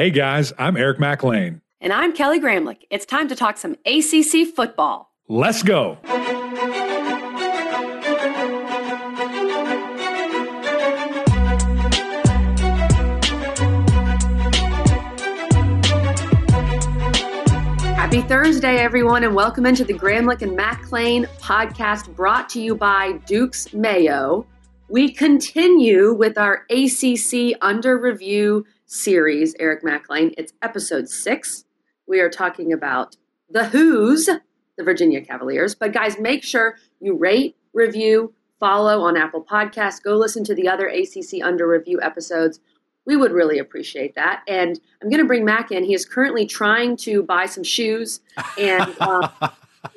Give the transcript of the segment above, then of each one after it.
Hey guys, I'm Eric McLean. And I'm Kelly Gramlich. It's time to talk some ACC football. Let's go. Happy Thursday, everyone, and welcome into the Gramlich and McLean podcast brought to you by Duke's Mayo. We continue with our ACC under review series, Eric McLean. It's episode six. We are talking about the Hoos, the Virginia Cavaliers. But guys, make sure you rate, review, follow on Apple Podcasts. Go listen to the other ACC under review episodes. We would really appreciate that. And I'm going to bring Mac in. He is currently trying to buy some shoes and uh,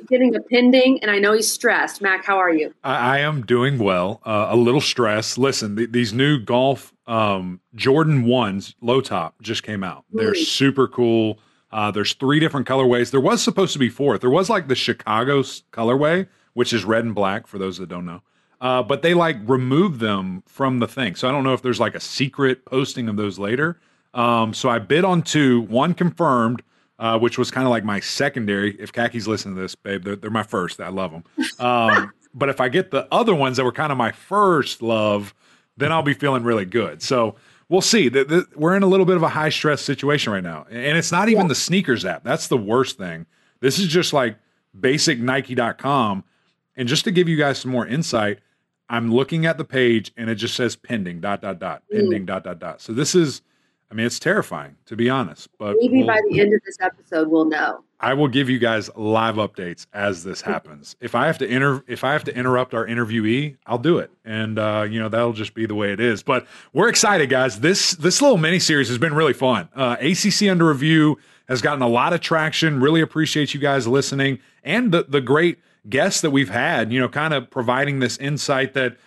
getting a pending, and I know he's stressed. Mac, how are you? I, I am doing well. Uh, a little stressed. Listen, th- these new golf um, Jordan ones, low top, just came out. They're super cool. Uh, there's three different colorways. There was supposed to be fourth. There was like the Chicago colorway, which is red and black for those that don't know. Uh, but they like remove them from the thing. So I don't know if there's like a secret posting of those later. Um, so I bid on two, one confirmed, uh, which was kind of like my secondary. If Khaki's listening to this, babe, they're, they're my first. I love them. Um, but if I get the other ones that were kind of my first love, then I'll be feeling really good. So we'll see. The, the, we're in a little bit of a high stress situation right now. And it's not even yeah. the sneakers app. That's the worst thing. This is just like basic Nike.com. And just to give you guys some more insight, I'm looking at the page and it just says pending dot dot dot pending mm. dot dot dot. So this is, I mean, it's terrifying to be honest. But maybe we'll, by the end of this episode, we'll know. I will give you guys live updates as this happens. if I have to inter, if I have to interrupt our interviewee, I'll do it, and uh, you know that'll just be the way it is. But we're excited, guys. This this little mini series has been really fun. Uh, ACC under review has gotten a lot of traction. Really appreciate you guys listening and the the great guests that we've had, you know, kind of providing this insight that,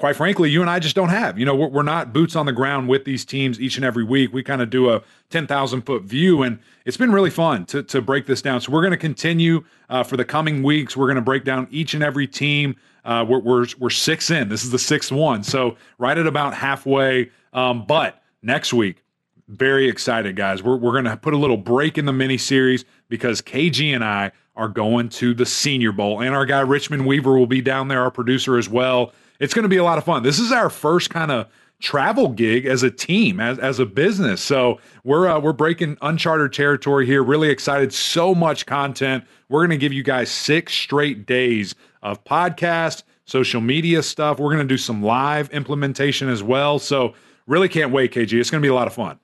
quite frankly, you and I just don't have. You know, we're, we're not boots on the ground with these teams each and every week. We kind of do a 10,000 foot view, and it's been really fun to, to break this down. So we're going to continue uh, for the coming weeks. We're going to break down each and every team. Uh, we're, we're, we're six in. This is the sixth one. So right at about halfway. Um, but next week, very excited, guys. We're, we're going to put a little break in the mini series because KG and I are going to the Senior Bowl, and our guy Richmond Weaver will be down there, our producer as well. It's going to be a lot of fun. This is our first kind of travel gig as a team, as as a business. So we're uh, we're breaking uncharted territory here. Really excited. So much content. We're going to give you guys six straight days of podcast, social media stuff. We're going to do some live implementation as well. So really can't wait, KG. It's going to be a lot of fun.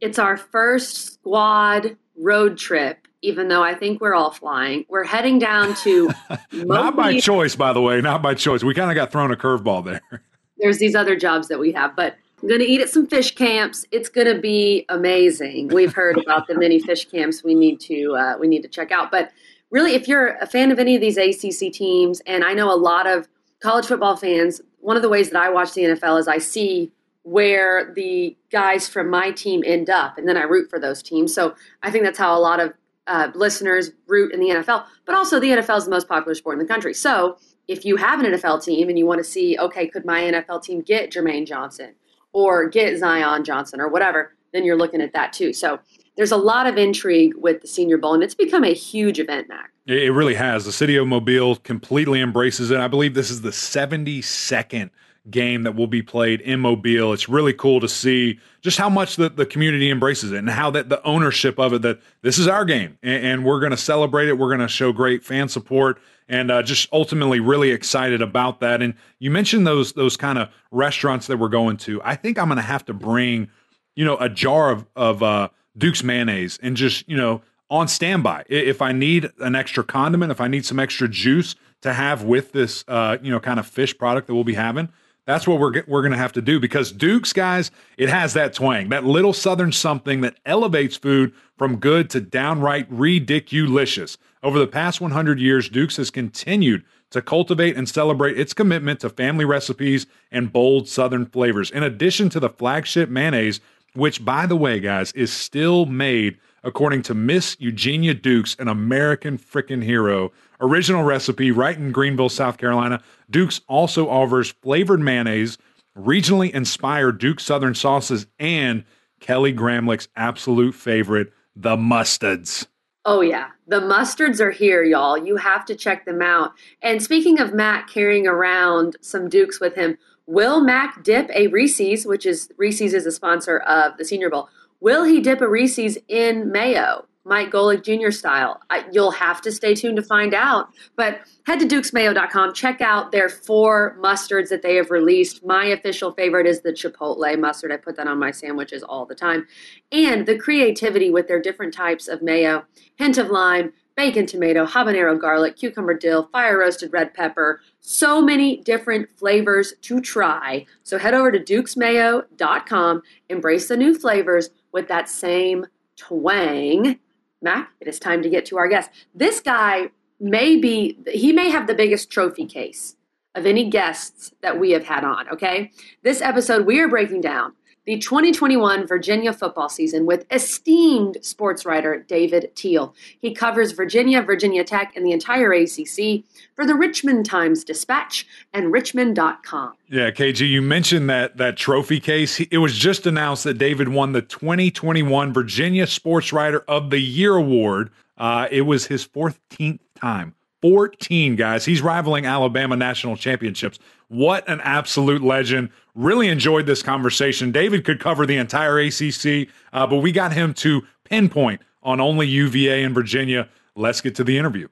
It's our first squad road trip even though I think we're all flying. We're heading down to not by choice, by the way, not by choice. We kind of got thrown a curveball there. There's these other jobs that we have, but I'm going to eat at some fish camps. It's going to be amazing. We've heard about the many fish camps we need to uh, we need to check out. But really, if you're a fan of any of these ACC teams, and I know a lot of college football fans, one of the ways that I watch the NFL is I see where the guys from my team end up, and then I root for those teams. So I think that's how a lot of uh, listeners root in the NFL, but also the NFL is the most popular sport in the country. So if you have an NFL team and you want to see, okay, could my NFL team get Jermaine Johnson or get Zion Johnson or whatever, then you're looking at that too. So there's a lot of intrigue with the Senior Bowl, and it's become a huge event, Mac. It really has. The city of Mobile completely embraces it. I believe this is the 72nd game that will be played in Mobile. It's really cool to see just how much the, the community embraces it and how that the ownership of it that this is our game and, and we're going to celebrate it. We're going to show great fan support and uh, just ultimately really excited about that. And you mentioned those those kind of restaurants that we're going to. I think I'm going to have to bring you know a jar of of uh, Duke's mayonnaise and just you know on standby if I need an extra condiment, if I need some extra juice to have with this uh, you know kind of fish product that we'll be having that's what we're we're going to have to do because Duke's guys, it has that twang, that little southern something that elevates food from good to downright ridiculous. Over the past 100 years, Duke's has continued to cultivate and celebrate its commitment to family recipes and bold southern flavors. In addition to the flagship mayonnaise, which by the way, guys, is still made according to Miss Eugenia Dukes, an American freaking hero original recipe right in Greenville, South Carolina. Duke's also offers flavored mayonnaise, regionally inspired Duke Southern sauces, and Kelly Gramlich's absolute favorite, the mustards. Oh, yeah. The mustards are here, y'all. You have to check them out. And speaking of Matt carrying around some Dukes with him, will Mac dip a Reese's, which is Reese's is a sponsor of the Senior Bowl? Will he dip a Reese's in mayo? Mike Golic Jr. style. I, you'll have to stay tuned to find out. But head to dukesmayo.com. Check out their four mustards that they have released. My official favorite is the Chipotle mustard. I put that on my sandwiches all the time. And the creativity with their different types of mayo, hint of lime, bacon, tomato, habanero, garlic, cucumber, dill, fire roasted red pepper. So many different flavors to try. So head over to dukesmayo.com. Embrace the new flavors with that same twang Mac, it is time to get to our guest. This guy may be, he may have the biggest trophy case of any guests that we have had on, okay? This episode, we are breaking down the 2021 Virginia football season with esteemed sports writer David Teel. He covers Virginia, Virginia Tech, and the entire ACC for the Richmond Times Dispatch and Richmond.com. Yeah, KG, you mentioned that that trophy case. It was just announced that David won the 2021 Virginia Sports Writer of the Year award. Uh, it was his 14th time 14 guys. He's rivaling Alabama national championships. What an absolute legend. Really enjoyed this conversation. David could cover the entire ACC, uh, but we got him to pinpoint on only UVA and Virginia. Let's get to the interview.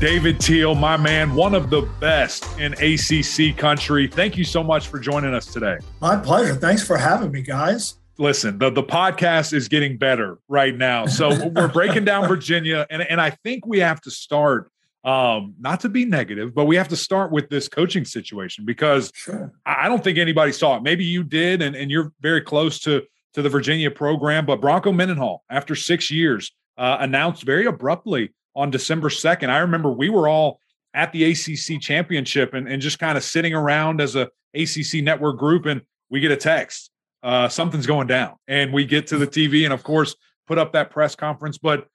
David Teel, my man, one of the best in ACC country. Thank you so much for joining us today. My pleasure. Thanks for having me, guys listen, the, the podcast is getting better right now. So we're breaking down Virginia, and, and I think we have to start, um, not to be negative, but we have to start with this coaching situation because sure. I don't think anybody saw it. Maybe you did, and, and you're very close to, to the Virginia program, but Bronco Mendenhall, after six years, uh, announced very abruptly on December 2nd. I remember we were all at the ACC championship and, and just kind of sitting around as a ACC network group, and we get a text uh, something's going down. And we get to the TV and, of course, put up that press conference. But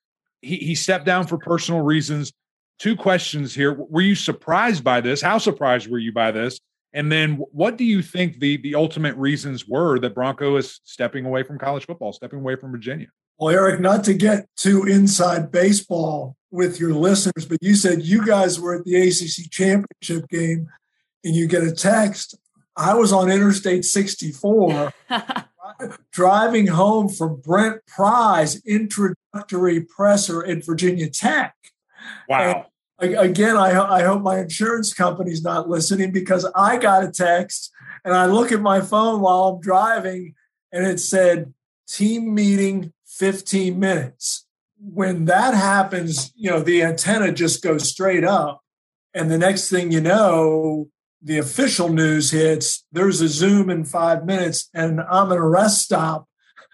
he, he stepped down for personal reasons. Two questions here. Were you surprised by this? How surprised were you by this? And then what do you think the, the ultimate reasons were that Bronco is stepping away from college football, stepping away from Virginia? Well, Eric, not to get too inside baseball with your listeners, but you said you guys were at the ACC championship game and you get a text I was on Interstate 64 driving home from Brent Pry's introductory presser at Virginia Tech. Wow. And again, I, I hope my insurance company's not listening because I got a text and I look at my phone while I'm driving and it said team meeting 15 minutes. When that happens, you know, the antenna just goes straight up. And the next thing you know, the official news hits, there's a Zoom in five minutes, and I'm at a rest stop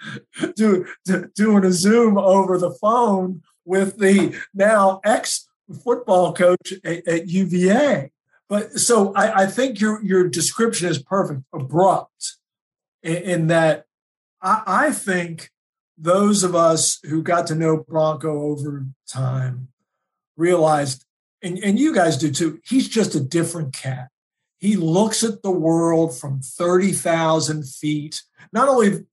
do, do, doing a Zoom over the phone with the now ex football coach at, at, UVA. But so I, I, think your your description is perfect, abrupt, in, in that I, I think those of us who got to know Bronco over time realized, and, and you guys do too, he's just a different cat he looks at the world from 30,000 feet, not only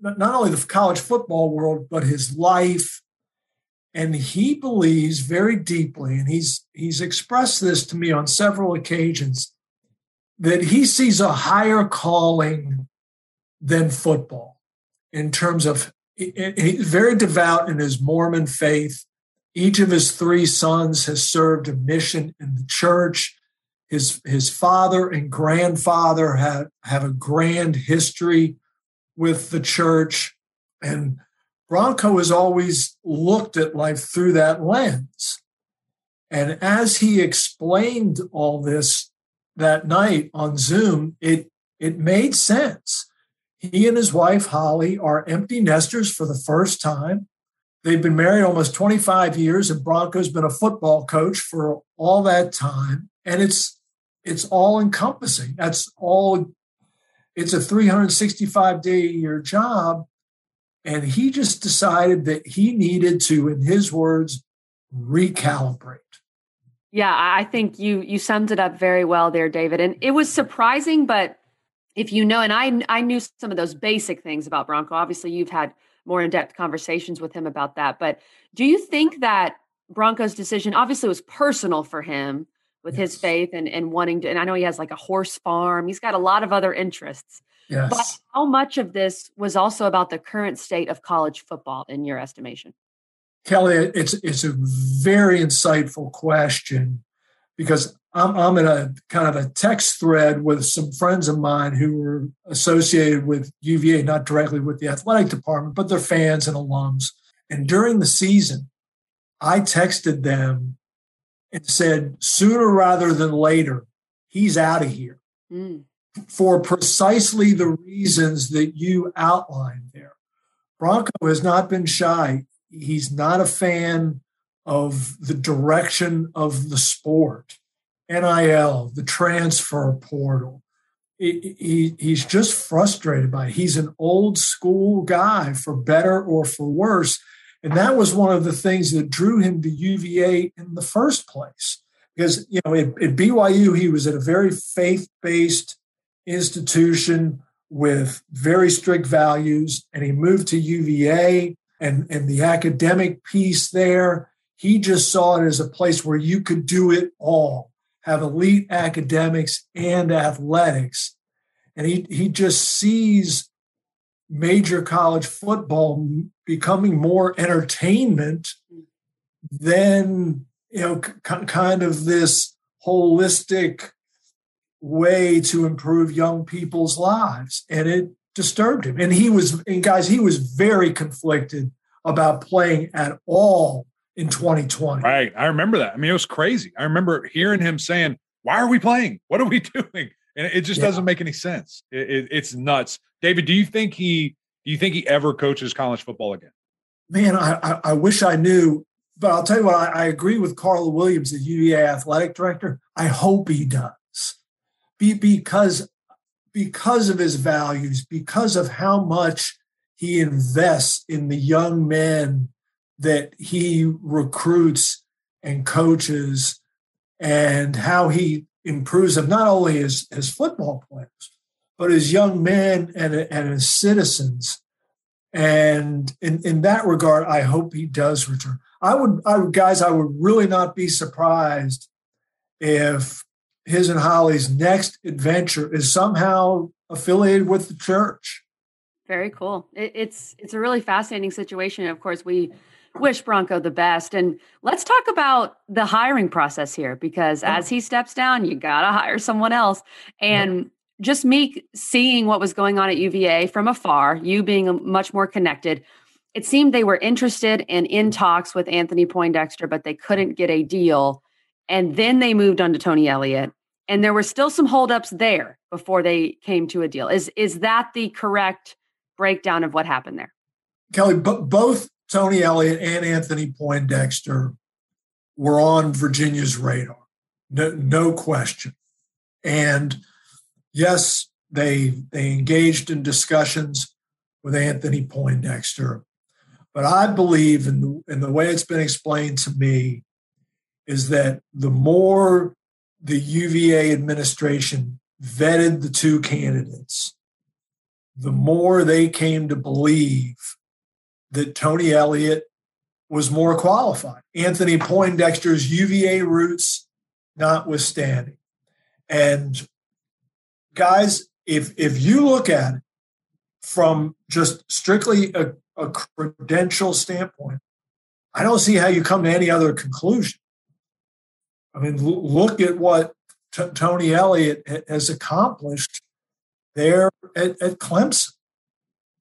not only the college football world, but his life. And he believes very deeply, and he's he's expressed this to me on several occasions, that he sees a higher calling than football in terms of he's very devout in his Mormon faith. Each of his three sons has served a mission in the church his his father and grandfather have have a grand history with the church and Bronco has always looked at life through that lens. And as he explained all this that night on Zoom, it it made sense. He and his wife Holly are empty nesters for the first time. They've been married almost 25 years, and Bronco's been a football coach for all that time. And it's it's all encompassing. That's all. It's a 365 day a year job. And he just decided that he needed to, in his words, recalibrate. Yeah, I think you you summed it up very well there, David. And it was surprising, but if you know, and I I knew some of those basic things about Bronco. Obviously, you've had more in depth conversations with him about that. But do you think that Bronco's decision obviously was personal for him with yes. his faith and and wanting to? And I know he has like a horse farm. He's got a lot of other interests. Yes. But how much of this was also about the current state of college football, in your estimation? Kelly, it's it's a very insightful question because I'm I'm in a kind of a text thread with some friends of mine who were associated with UVA, not directly with the athletic department, but they're fans and alums. And during the season, I texted them and said, sooner rather than later, he's out of here mm. for precisely the reasons that you outlined there. Bronco has not been shy he's not a fan of the direction of the sport, NIL, the transfer portal. He, he, he's just frustrated by it. He's an old school guy, for better or for worse. And that was one of the things that drew him to UVA in the first place. Because, you know, at, at BYU, he was at a very faith based institution with very strict values. And he moved to UVA and, and the academic piece there. He just saw it as a place where you could do it all, have elite academics and athletics. And he, he just sees major college football becoming more entertainment mm. than you know c- kind of this holistic way to improve young people's lives and it disturbed him. And he was, and guys, he was very conflicted about playing at all in 2020. Right. I remember that. I mean, it was crazy. I remember hearing him saying, Why are we playing? What are we doing? And it just yeah. doesn't make any sense. It, it, it's nuts. David, do you think he do you think he ever coaches college football again? Man, I, I, I wish I knew, but I'll tell you what, I, I agree with Carla Williams, the UVA athletic director. I hope he does. Be, because because of his values, because of how much he invests in the young men that he recruits and coaches, and how he improves them, not only as, as football players, but as young men and, and as citizens. And in, in that regard, I hope he does return. I would, I would, guys, I would really not be surprised if his and Holly's next adventure is somehow affiliated with the church. Very cool. It, it's it's a really fascinating situation. Of course, we wish Bronco the best. And let's talk about the hiring process here because as he steps down, you gotta hire someone else. And. Just me seeing what was going on at UVA from afar, you being um, much more connected, it seemed they were interested and in talks with Anthony Poindexter, but they couldn't get a deal. And then they moved on to Tony Elliott and there were still some holdups there before they came to a deal. Is is that the correct breakdown of what happened there? Kelly, b- both Tony Elliott and Anthony Poindexter were on Virginia's radar, no, no question. And yes, they they engaged in discussions with Anthony Poindexter, but I believe in the, in the way it's been explained to me is that the more the UVA administration vetted the two candidates, the more they came to believe that Tony Elliott was more qualified. Anthony Poindexter's UVA roots notwithstanding. And guys, if if you look at it from just strictly a, a credential standpoint, I don't see how you come to any other conclusion. I mean, look at what T- Tony Elliott has accomplished there at, at Clemson.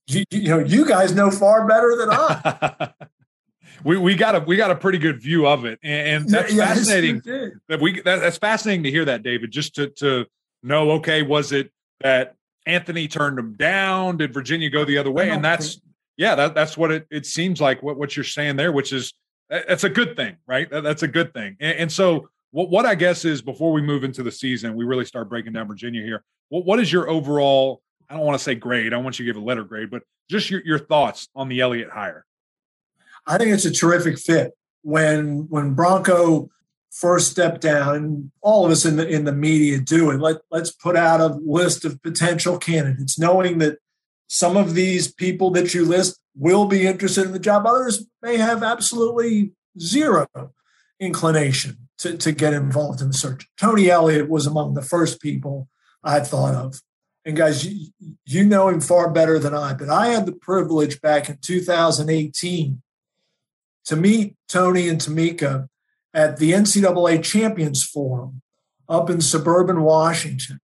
You, you, know, you guys know far better than I. we we got a we got a pretty good view of it, and, that's yes, fascinating. That we that, that's fascinating to hear that, David. Just to to know, okay, was it that Anthony turned him down? Did Virginia go the other way? And that's yeah, that, that's what it it seems like. What what you're saying there, which is uh, that's a good thing, right? That, that's a good thing. And, and so what what I guess is before we move into the season, we really start breaking down Virginia here. What what is your overall? I don't want to say grade. I want you to give a letter grade, but just your, your thoughts on the Elliott hire. I think it's a terrific fit. When when Bronco first step down, and all of us in the in the media do it. Let let's put out a list of potential candidates, knowing that some of these people that you list will be interested in the job. Others may have absolutely zero inclination to, to get involved in the search. Tony Elliott was among the first people I thought of. And guys, you, you know him far better than I, but I had the privilege back in 2018 to meet Tony and Tamika at the NCAA Champions Forum up in suburban Washington,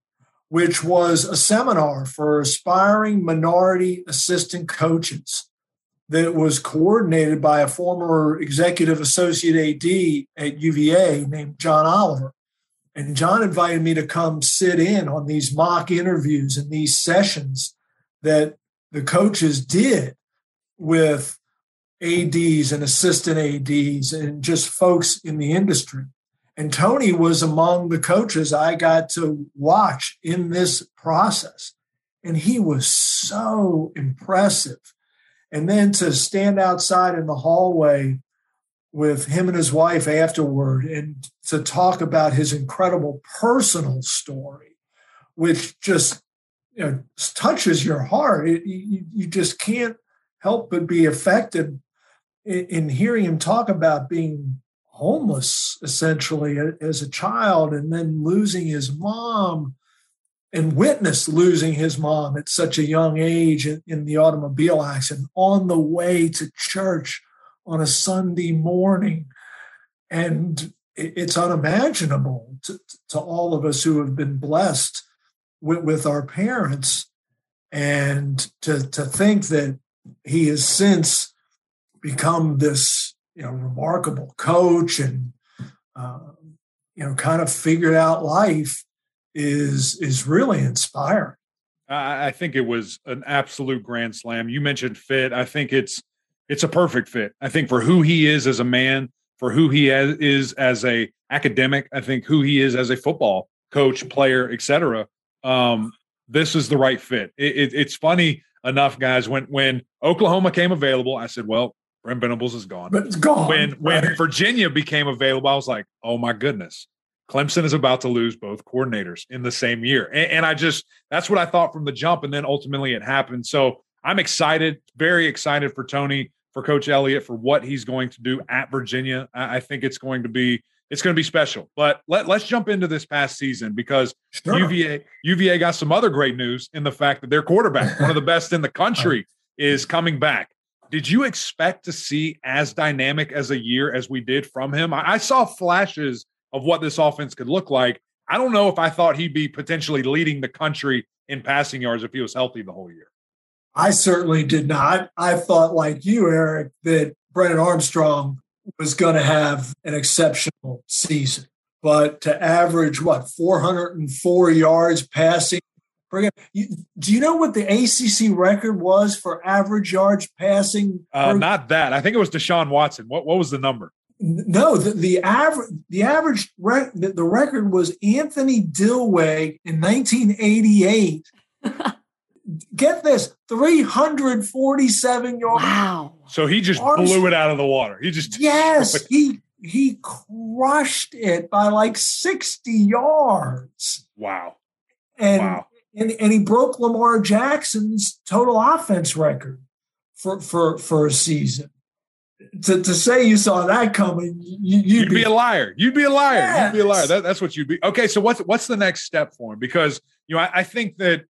which was a seminar for aspiring minority assistant coaches that was coordinated by a former executive associate AD at UVA named John Oliver. And John invited me to come sit in on these mock interviews and these sessions that the coaches did with ADs and assistant ADs and just folks in the industry. And Tony was among the coaches I got to watch in this process. And he was so impressive. And then to stand outside in the hallway with him and his wife afterward and to talk about his incredible personal story, which just you know, touches your heart. It, you, you just can't help but be affected in, in hearing him talk about being homeless essentially as a child and then losing his mom and witness losing his mom at such a young age in, in the automobile accident on the way to church on a Sunday morning. And it's unimaginable to, to all of us who have been blessed with, with our parents. And to, to think that he has since become this you know remarkable coach and uh, you know kind of figured out life is is really inspiring. I think it was an absolute grand slam. You mentioned fit. I think it's it's a perfect fit. I think for who he is as a man, for who he is as a academic, I think who he is as a football coach, player, etc. Um, this is the right fit. It, it, it's funny enough, guys. When when Oklahoma came available, I said, "Well, Brent Venables is gone." But it's gone. When when Virginia became available, I was like, "Oh my goodness." Clemson is about to lose both coordinators in the same year. And, and, I just, that's what I thought from the jump. And then ultimately it happened. So I'm excited, very excited for Tony, for Coach Elliott, for what he's going to do at Virginia. I, I think it's going to be it's going to be special. But let, let's jump into this past season because sure. UVA UVA got some other great news in the fact that their quarterback, one of the best in the country, is coming back. Did you expect to see as dynamic as a year as we did from him? I, I saw flashes of what this offense could look like. I don't know if I thought he'd be potentially leading the country in passing yards if he was healthy the whole year. I certainly did not. I thought, like you, Eric, that Brennan Armstrong was going to have an exceptional season. But to average, what, 404 yards passing? Do you know what the ACC record was for average yards passing? Uh, not that. I think it was Deshaun Watson. What, what was the number? No, the, the average the average rec- the, the record was Anthony Dilweg in 1988 get this 347 yards. Wow. So he just blew it out of the water. He just Yes, he he crushed it by like 60 yards. Wow. And wow. And, and he broke Lamar Jackson's total offense record for for for a season. To, to say you saw that coming, you, would be, be, a liar. You'd be a liar. Yes. You'd be a liar. That, that's what you'd be. Okay, so what's what's the next step for him? Because you know, I, I think that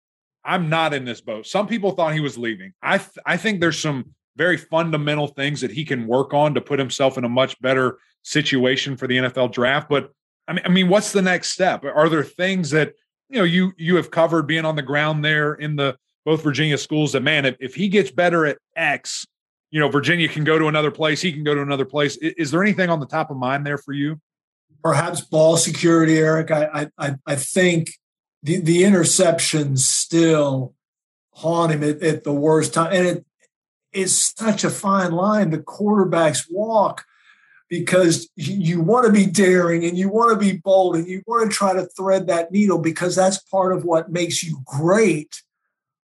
I'm not in this boat. Some people thought he was leaving. I th- I think there's some very fundamental things that he can work on to put himself in a much better situation for the NFL draft. But I mean, I mean, what's the next step? Are there things that you know you you have covered being on the ground there in the both Virginia schools that man, if, if he gets better at X, you know, Virginia can go to another place, he can go to another place. Is, is there anything on the top of mind there for you? Perhaps ball security, Eric. I I I think the, the interceptions still haunt him at, at the worst time. And it it is such a fine line. The quarterbacks walk because you want to be daring and you want to be bold and you want to try to thread that needle because that's part of what makes you great.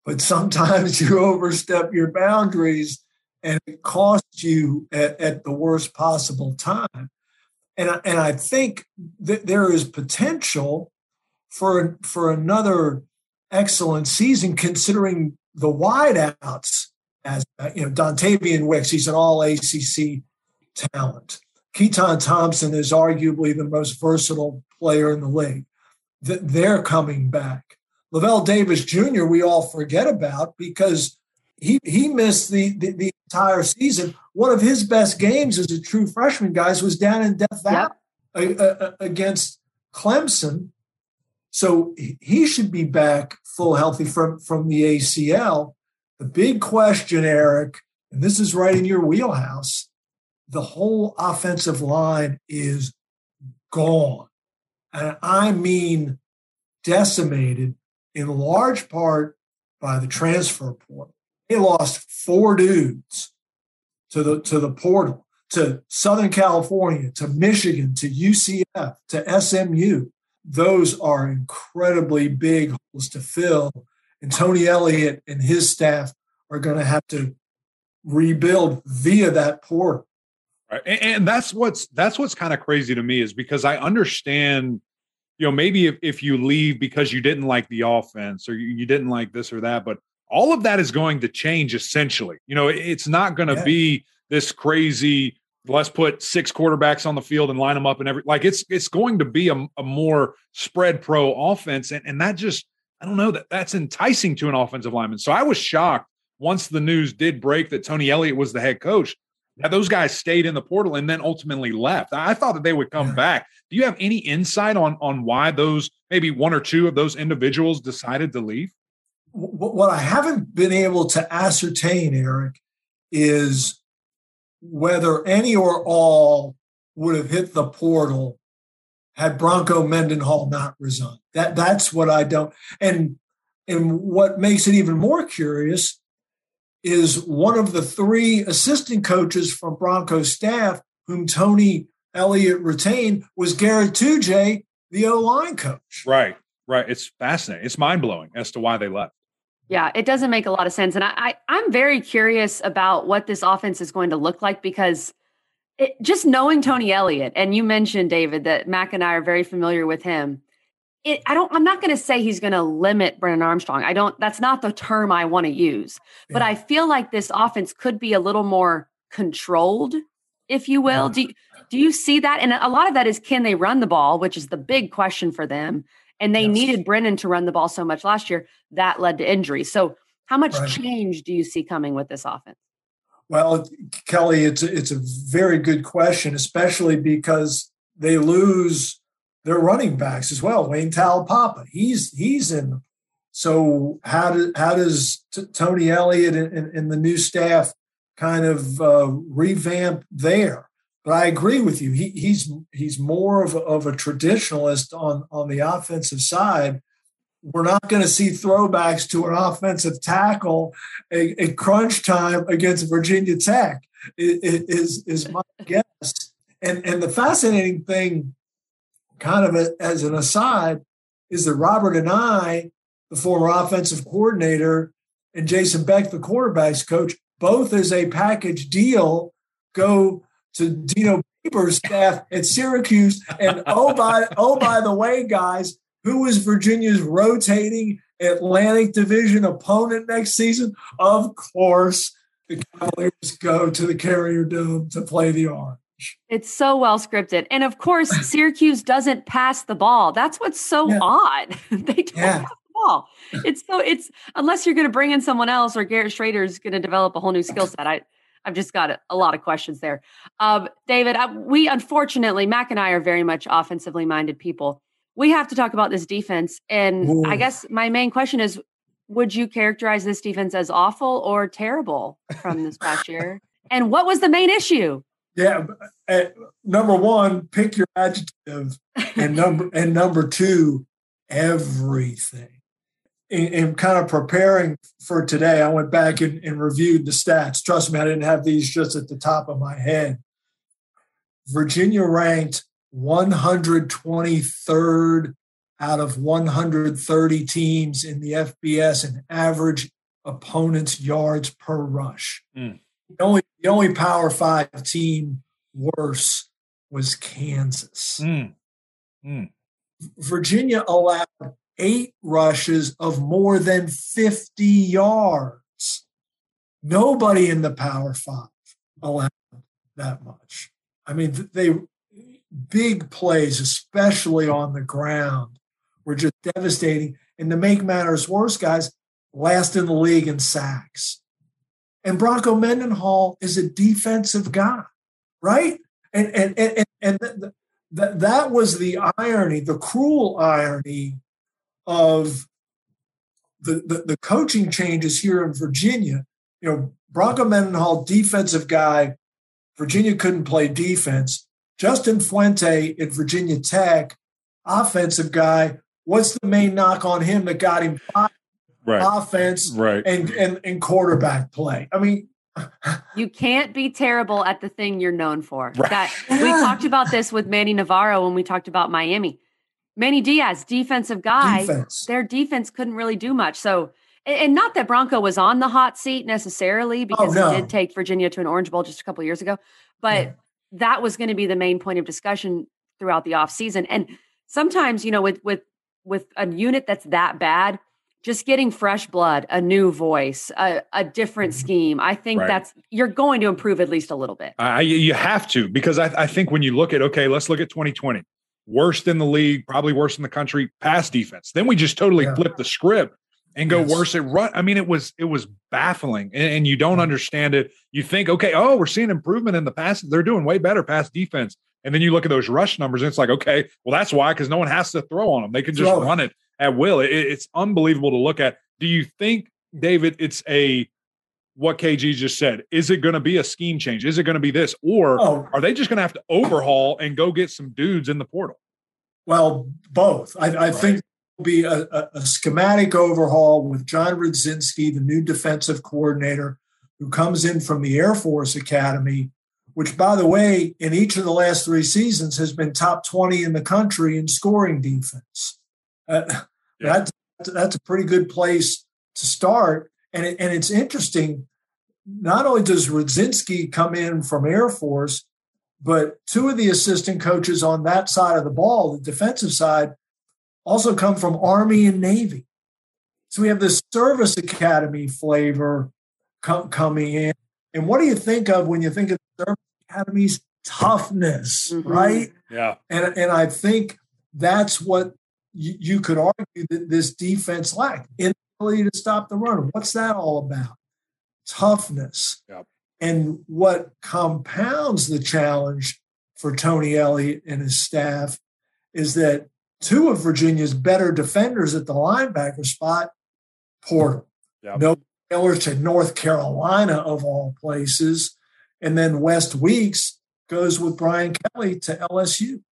But sometimes you overstep your boundaries and it costs you at, at the worst possible time. and and I think that there is potential for for another excellent season, considering the wideouts as uh, you know Dontayvion Wicks. He's an All ACC talent. Keytaon Thompson is arguably the most versatile player in the league. They're coming back. Lavel Davis Jr. We all forget about because he he missed the, the, the entire season. One of his best games as a true freshman, guys, was down in Death Valley yep. against Clemson. So he should be back full healthy from from the ACL. The big question, Eric, and this is right in your wheelhouse. The whole offensive line is gone, and I mean decimated in large part by the transfer portal they lost four dudes to the to the portal to Southern California, to Michigan, to UCF, to SMU. Those are incredibly big holes to fill. And Tony Elliott and his staff are going to have to rebuild via that portal. Right. And, and that's what's that's what's kind of crazy to me is because I understand, you know, maybe if, if you leave because you didn't like the offense or you, you didn't like this or that, but all of that is going to change essentially. You know, it's not going to yeah. be this crazy. Let's put six quarterbacks on the field and line them up and every like it's it's going to be a, a more spread pro offense, and and that just I don't know that that's enticing to an offensive lineman. So I was shocked once the news did break that Tony Elliott was the head coach. That those guys stayed in the portal and then ultimately left. I thought that they would come yeah. back. Do you have any insight on on why those maybe one or two of those individuals decided to leave? what I haven't been able to ascertain, Eric, is whether any or all would have hit the portal had Bronco Mendenhall not resigned. That that's what I don't. And and what makes it even more curious is one of the three assistant coaches from Bronco staff whom Tony Elliott retained was Garrett Tujague, the O line coach. Right, right. It's fascinating. It's mind blowing as to why they left. Yeah, it doesn't make a lot of sense. And I, I am very curious about what this offense is going to look like because it, just knowing Tony Elliott, and you mentioned David that Mac and I are very familiar with him. It, I don't. I'm not going to say he's going to limit Brennan Armstrong. I don't. That's not the term I want to use. Yeah. But I feel like this offense could be a little more controlled, if you will. Yeah. Do Do you see that? And a lot of that is can they run the ball, which is the big question for them. And they yes. needed Brennan to run the ball so much last year that led to injury. So, how much right. change do you see coming with this offense? Well, Kelly, it's a, it's a very good question, especially because they lose their running backs as well. Wayne Taulapapa, he's he's in. So how does how does t- Tony Elliott and, and, and, the new staff kind of uh, revamp there? But I agree with you. He, he's he's more of a, of a traditionalist on on the offensive side. We're not going to see throwbacks to an offensive tackle in crunch time against Virginia Tech. Is is my guess. And and the fascinating thing, kind of a, as an aside, is that Robert Anae, the former offensive coordinator, and Jason Beck, the quarterbacks coach, both as a package deal, go to Dino Babers' staff at Syracuse. And oh by oh by the way, guys, who is Virginia's rotating Atlantic Division opponent next season? Of course, the Cavaliers go to the Carrier Dome to play the Orange. It's so well scripted. And of course, Syracuse doesn't pass the ball. That's what's so yeah. odd. they don't yeah. pass the ball. It's so it's unless you're going to bring in someone else or Garrett Shrader is going to develop a whole new skill set. I I've just got a, a lot of questions there. Um, David, I, we unfortunately, Mac and I are very much offensively minded people. We have to talk about this defense. And Ooh. I guess my main question is would you characterize this defense as awful or terrible from this past year? And what was the main issue? Yeah, uh, number one, pick your adjective, and number and number two, everything in, in, kind of preparing for today, I went back and, and, reviewed the stats. Trust me, I didn't have these just at the top of my head. Virginia ranked 123rd out of 130 teams in the FBS in average opponents' yards per rush. Mm. The only the only Power Five team worse was Kansas. Mm. Mm. Virginia allowed eight rushes of more than 50 yards. Nobody in the Power Five allowed that much. I mean, they big plays, especially on the ground, were just devastating. And to make matters worse, guys, last in the league in sacks. And Bronco Mendenhall is a defensive guy, right? And and and and, that that was the irony, the cruel irony of the, the, the coaching changes here in Virginia. You know, Bronco Mendenhall, defensive guy. Virginia couldn't play defense. Justin Fuente at Virginia Tech, offensive guy. What's the main knock on him that got him fired? Right. Offense right. And, and and quarterback play. I mean, you can't be terrible at the thing you're known for. Right. That we talked about this with Manny Navarro when we talked about Miami. Manny Diaz, defensive guy, defense. their defense couldn't really do much. So, and not that Bronco was on the hot seat necessarily, oh, because oh, no. he did take Virginia to an Orange Bowl just a couple years ago, but yeah. that was going to be the main point of discussion throughout the offseason. And sometimes, you know, with with with a unit that's that bad, just getting fresh blood, a new voice, a, a different mm-hmm. scheme. I think right. that's you're going to improve at least a little bit. Uh, you have to because I, I, think when you look at okay, let's look at 2020, worst in the league, probably worst in the country, pass defense. Then we just totally yeah. flip the script and go yes. worse at run. I mean, it was it was baffling, and, and you don't mm-hmm. understand it. You think, okay, oh, we're seeing improvement in the pass. They're doing way better pass defense. And then you look at those rush numbers, and it's like, okay, well, that's why because no one has to throw on them; they can just throw run it at will. It, it's unbelievable to look at. Do you think, David, it's a what KG just said? Is it going to be a scheme change? Is it going to be this, or oh. are they just going to have to overhaul and go get some dudes in the portal? Well, both. I, I right. think be a, a, a, schematic overhaul with John Rudzinski, the new defensive coordinator, who comes in from the Air Force Academy, which, by the way, in each of the last three seasons has been top 20 in the country in scoring defense. Uh, yeah. that's, that's a pretty good place to start. And, it, and it's interesting. Not only does Rudzinski come in from Air Force, but two of the assistant coaches on that side of the ball, the defensive side, also come from Army and Navy. So we have this service academy flavor com- coming in. And what do you think of when you think of service academies? Toughness, mm-hmm. right? Yeah. And, and I think that's what you, you could argue that this defense lacked inability to stop the run. What's that all about? Toughness. Yep. And what compounds the challenge for Tony Elliott and his staff is that two of Virginia's better defenders at the linebacker spot, Portal. Yep. Noah Taylor to North Carolina of all places. And then West Weeks goes with Brian Kelly to LSU.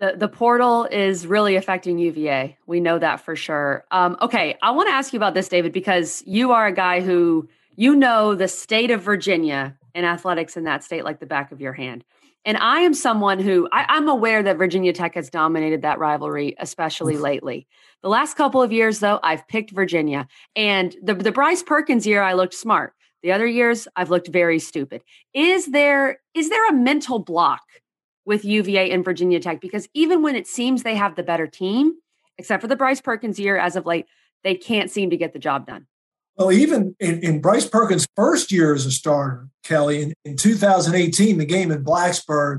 The, the portal is really affecting UVA. We know that for sure. Um, okay, I want to ask you about this, David, because you are a guy who you know the state of Virginia and athletics in that state like the back of your hand. And I am someone who I, I'm aware that Virginia Tech has dominated that rivalry, especially lately. The last couple of years, though, I've picked Virginia. And the, the Bryce Perkins year, I looked smart. The other years, I've looked very stupid. Is there is there a mental block with UVA and Virginia Tech because even when it seems they have the better team, except for the Bryce Perkins year as of late, they can't seem to get the job done. Well, even in, in Bryce Perkins' first year as a starter, Kelly, in, in 2018, the game in Blacksburg,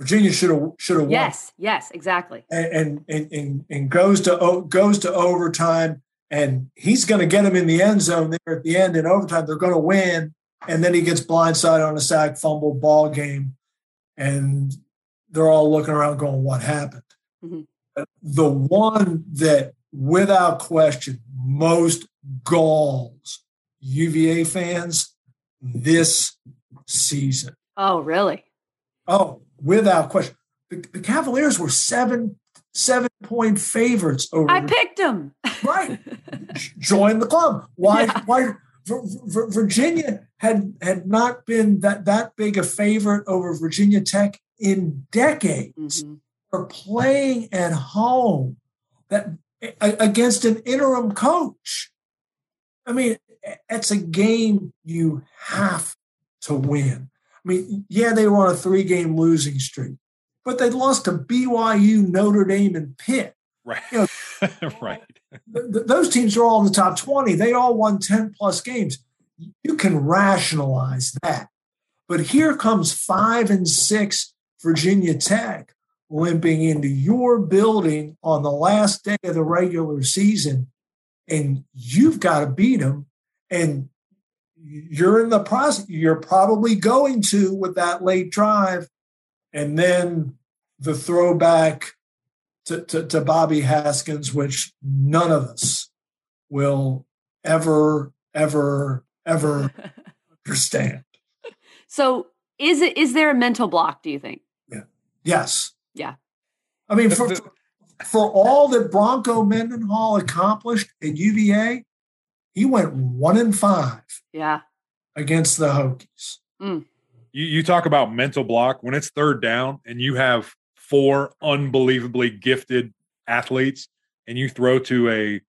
Virginia should have should have won. Yes, yes, exactly. And and and, and goes to goes to overtime, and he's going to get him in the end zone there at the end in overtime. They're going to win, and then he gets blindsided on a sack, fumble, ball game, and they're all looking around going, what happened? Mm-hmm. The one that, without question, most galls UVA fans this season. Oh, really? Oh, without question. The, the Cavaliers were seven seven point favorites over. I picked them. right. Join the club. Why? Yeah. Why? Virginia had had not been that that big a favorite over Virginia Tech in decades mm-hmm. are playing at home that against an interim coach. I mean, it's a game you have to win. I mean, yeah, they were on a three game losing streak, but they lost to BYU, Notre Dame, and Pitt. Right. You know, right. Th- th- those teams are all in the top 20. They all won 10 plus games. You can rationalize that. But here comes five and six Virginia Tech limping into your building on the last day of the regular season, and you've got to beat them. And you're in the process, you're probably going to with that late drive. And then the throwback to, to, to Bobby Haskins, which none of us will ever, ever, ever understand. So is it is there a mental block, do you think? Yeah. Yes. Yeah. I mean, for, for all that Bronco Mendenhall accomplished at UVA, he went one and five. Yeah. Against the Hokies. Mm. You, you talk about mental block when it's third down and you have four unbelievably gifted athletes and you throw to a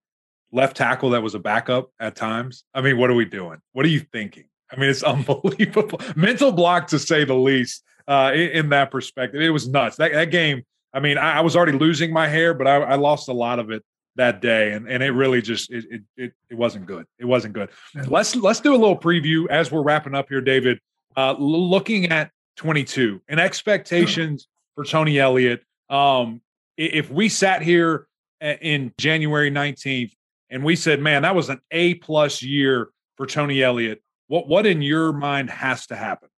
left tackle that was a backup at times. I mean, what are we doing? What are you thinking? I mean, it's unbelievable. Mental block to say the least. Uh, in, in, that perspective, it was nuts. That, that game. I mean, I, I, was already losing my hair, but I, I, lost a lot of it that day, and, and it really just it, it it, it wasn't good. It wasn't good. Let's let's do a little preview as we're wrapping up here, David. Uh, looking at 22 and expectations for Tony Elliott. Um, if we sat here in January 19th and we said, "Man, that was an A plus year for Tony Elliott," What what in your mind has to happen?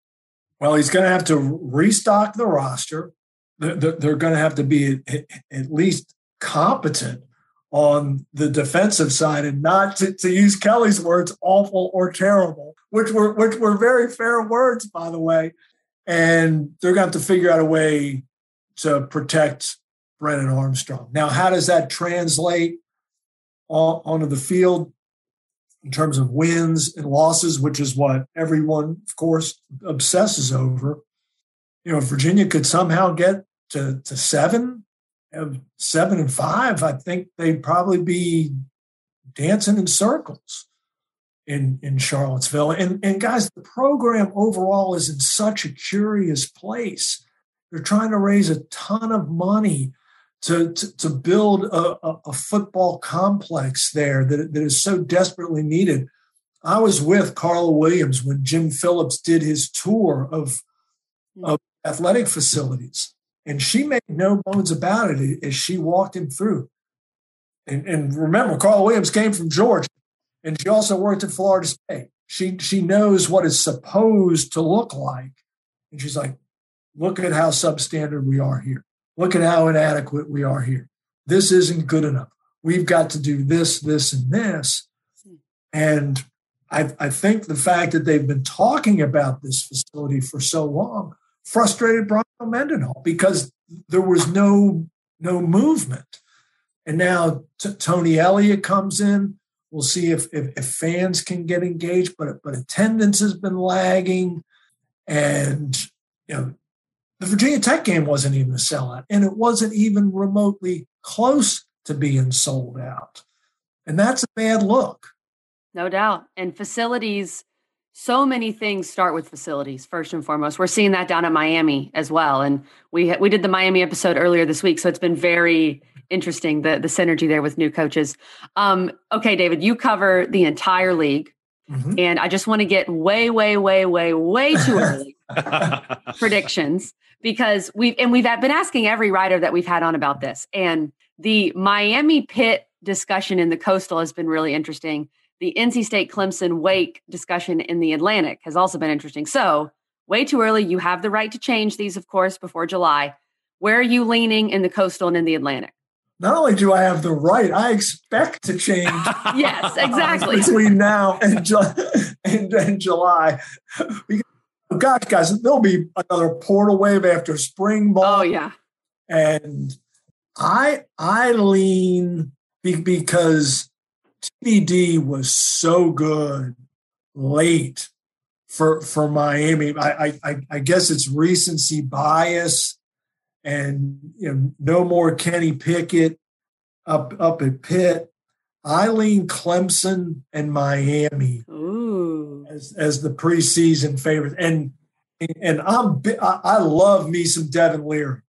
Well, he's going to have to restock the roster. They're going to have to be at least competent on the defensive side, and not to, to use Kelly's words, awful or terrible, which were which were very fair words, by the way. And they're going to have to figure out a way to protect Brennan Armstrong. Now, how does that translate on, onto the field? in terms of wins and losses, which is what everyone, of course, obsesses over. You know, Virginia could somehow get to, to seven, seven and five, I think they'd probably be dancing in circles in, in Charlottesville. And, and guys, the program overall is in such a curious place. They're trying to raise a ton of money to, to, to build a, a, football complex there that, that is so desperately needed. I was with Carla Williams when Jim Phillips did his tour of, hmm. of athletic facilities, and she made no bones about it as she walked him through. And, and remember, Carl Williams came from Georgia, and she also worked at Florida State. She she knows what it's supposed to look like, and she's like, "Look at how substandard we are here." Look at how inadequate we are here. This isn't good enough. We've got to do this, this, and this. And I, I think the fact that they've been talking about this facility for so long frustrated Bronco Mendenhall because there was no no movement. And now t- Tony Elliott comes in. We'll see if, if, if fans can get engaged, but but attendance has been lagging, and you know the Virginia Tech game wasn't even a sellout, and it wasn't even remotely close to being sold out. And that's a bad look. No doubt. And facilities, so many things start with facilities first and foremost. We're seeing that down at Miami as well. And we we did the Miami episode earlier this week, so it's been very interesting the the synergy there with new coaches. Um, okay, David, you cover the entire league. Mm-hmm. And I just want to get way, way, way, way, way too early predictions because we've and we've been asking every writer that we've had on about this. And the Miami Pitt discussion in the coastal has been really interesting. The NC State Clemson Wake discussion in the Atlantic has also been interesting. So, way too early. You have the right to change these, of course, before July. Where are you leaning in the coastal and in the Atlantic? Not only do I have the right, I expect to change. yes, exactly. between now and, Ju- and, and July. Because gosh, guys, there'll be another portal wave after spring ball. Oh yeah. And I I lean because TVD was so good late for for Miami. I I, I guess it's recency bias, and you know no more Kenny Pickett up up at Pitt. I lean Clemson and Miami Ooh. as as the preseason favorites, and and I'm I love me some Devin Leary.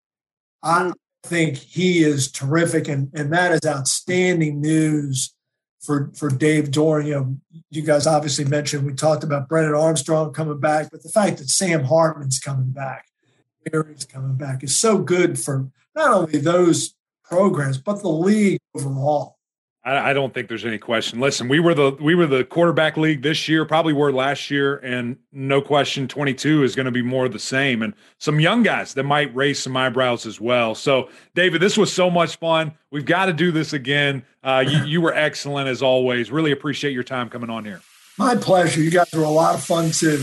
I mm. think he is terrific, and, and that is outstanding news for for Dave Doeren. You know, you guys obviously mentioned we talked about Brennan Armstrong coming back, but the fact that Sam Hartman's coming back, Leary's coming back is so good for not only those programs but the league overall. I, I don't think there's any question. Listen, we were the we were the quarterback league this year, probably were last year, and no question, 22 is going to be more of the same. And some young guys that might raise some eyebrows as well. So, David, this was so much fun. We've got to do this again. Uh, you, you were excellent as always. Really appreciate your time coming on here. My pleasure. You guys were a lot of fun too.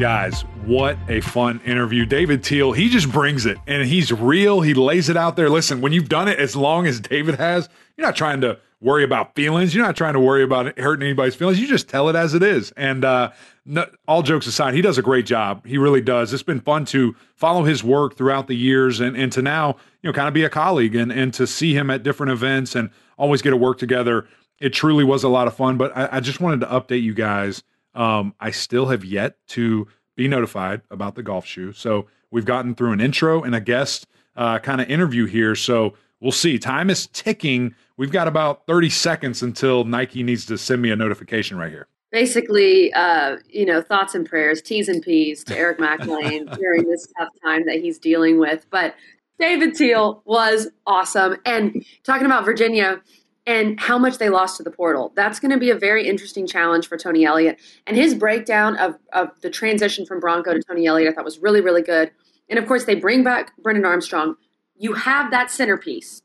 Guys, what a fun interview. David Teel, he just brings it and he's real. He lays it out there. Listen, when you've done it as long as David has, you're not trying to worry about feelings. You're not trying to worry about hurting anybody's feelings. You just tell it as it is. And uh, no, all jokes aside, he does a great job. He really does. It's been fun to follow his work throughout the years and, and to now, you know, kind of be a colleague and, and to see him at different events and always get to work together. It truly was a lot of fun. But I, I just wanted to update you guys um, I still have yet to be notified about the golf shoe. So we've gotten through an intro and a guest uh, kind of interview here. So we'll see. Time is ticking. We've got about 30 seconds until Nike needs to send me a notification right here. Basically, uh, you know, thoughts and prayers, T's and P's to Eric Mac Lain during this tough time that he's dealing with. But David Teel was awesome. And talking about Virginia, and how much they lost to the portal. That's going to be a very interesting challenge for Tony Elliott. And his breakdown of, of the transition from Bronco to Tony Elliott, I thought was really, really good. And of course, they bring back Brennan Armstrong. You have that centerpiece.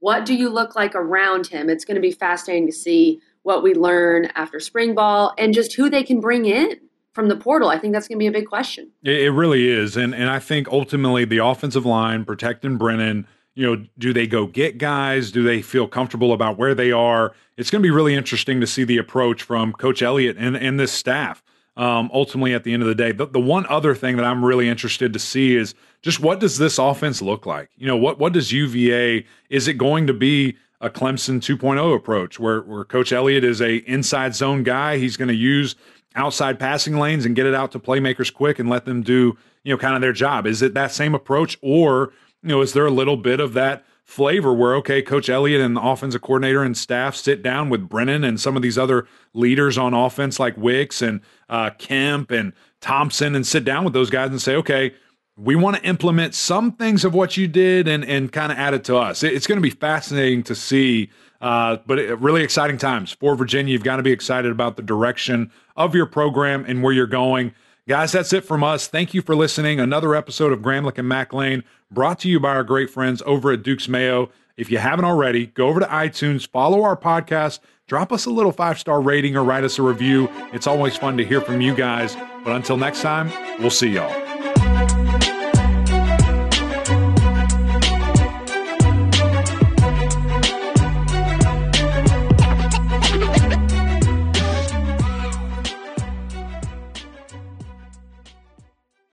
What do you look like around him? It's going to be fascinating to see what we learn after spring ball and just who they can bring in from the portal. I think that's going to be a big question. It really is. And, and I think ultimately the offensive line protecting Brennan – you know, do they go get guys? Do they feel comfortable about where they are? It's going to be really interesting to see the approach from Coach Elliott and, and this staff. Um, ultimately, at the end of the day, the, the one other thing that I'm really interested to see is just what does this offense look like? You know, what what does UVA? Is it going to be a Clemson 2.0 approach where where Coach Elliott is a inside zone guy? He's going to use outside passing lanes and get it out to playmakers quick and let them do you know kind of their job. Is it that same approach or you know, is there a little bit of that flavor where okay, Coach Elliott and the offensive coordinator and staff sit down with Brennan and some of these other leaders on offense like Wicks and uh, Kemp and Thompson and sit down with those guys and say, okay, we want to implement some things of what you did and and kind of add it to us. It's going to be fascinating to see. Uh, but it, really exciting times for Virginia. You've got to be excited about the direction of your program and where you're going. Guys, that's it from us. Thank you for listening. Another episode of Gramlich and Mac Lain brought to you by our great friends over at Duke's Mayo. If you haven't already, go over to iTunes, follow our podcast, drop us a little five star rating or write us a review. It's always fun to hear from you guys. But until next time, we'll see y'all.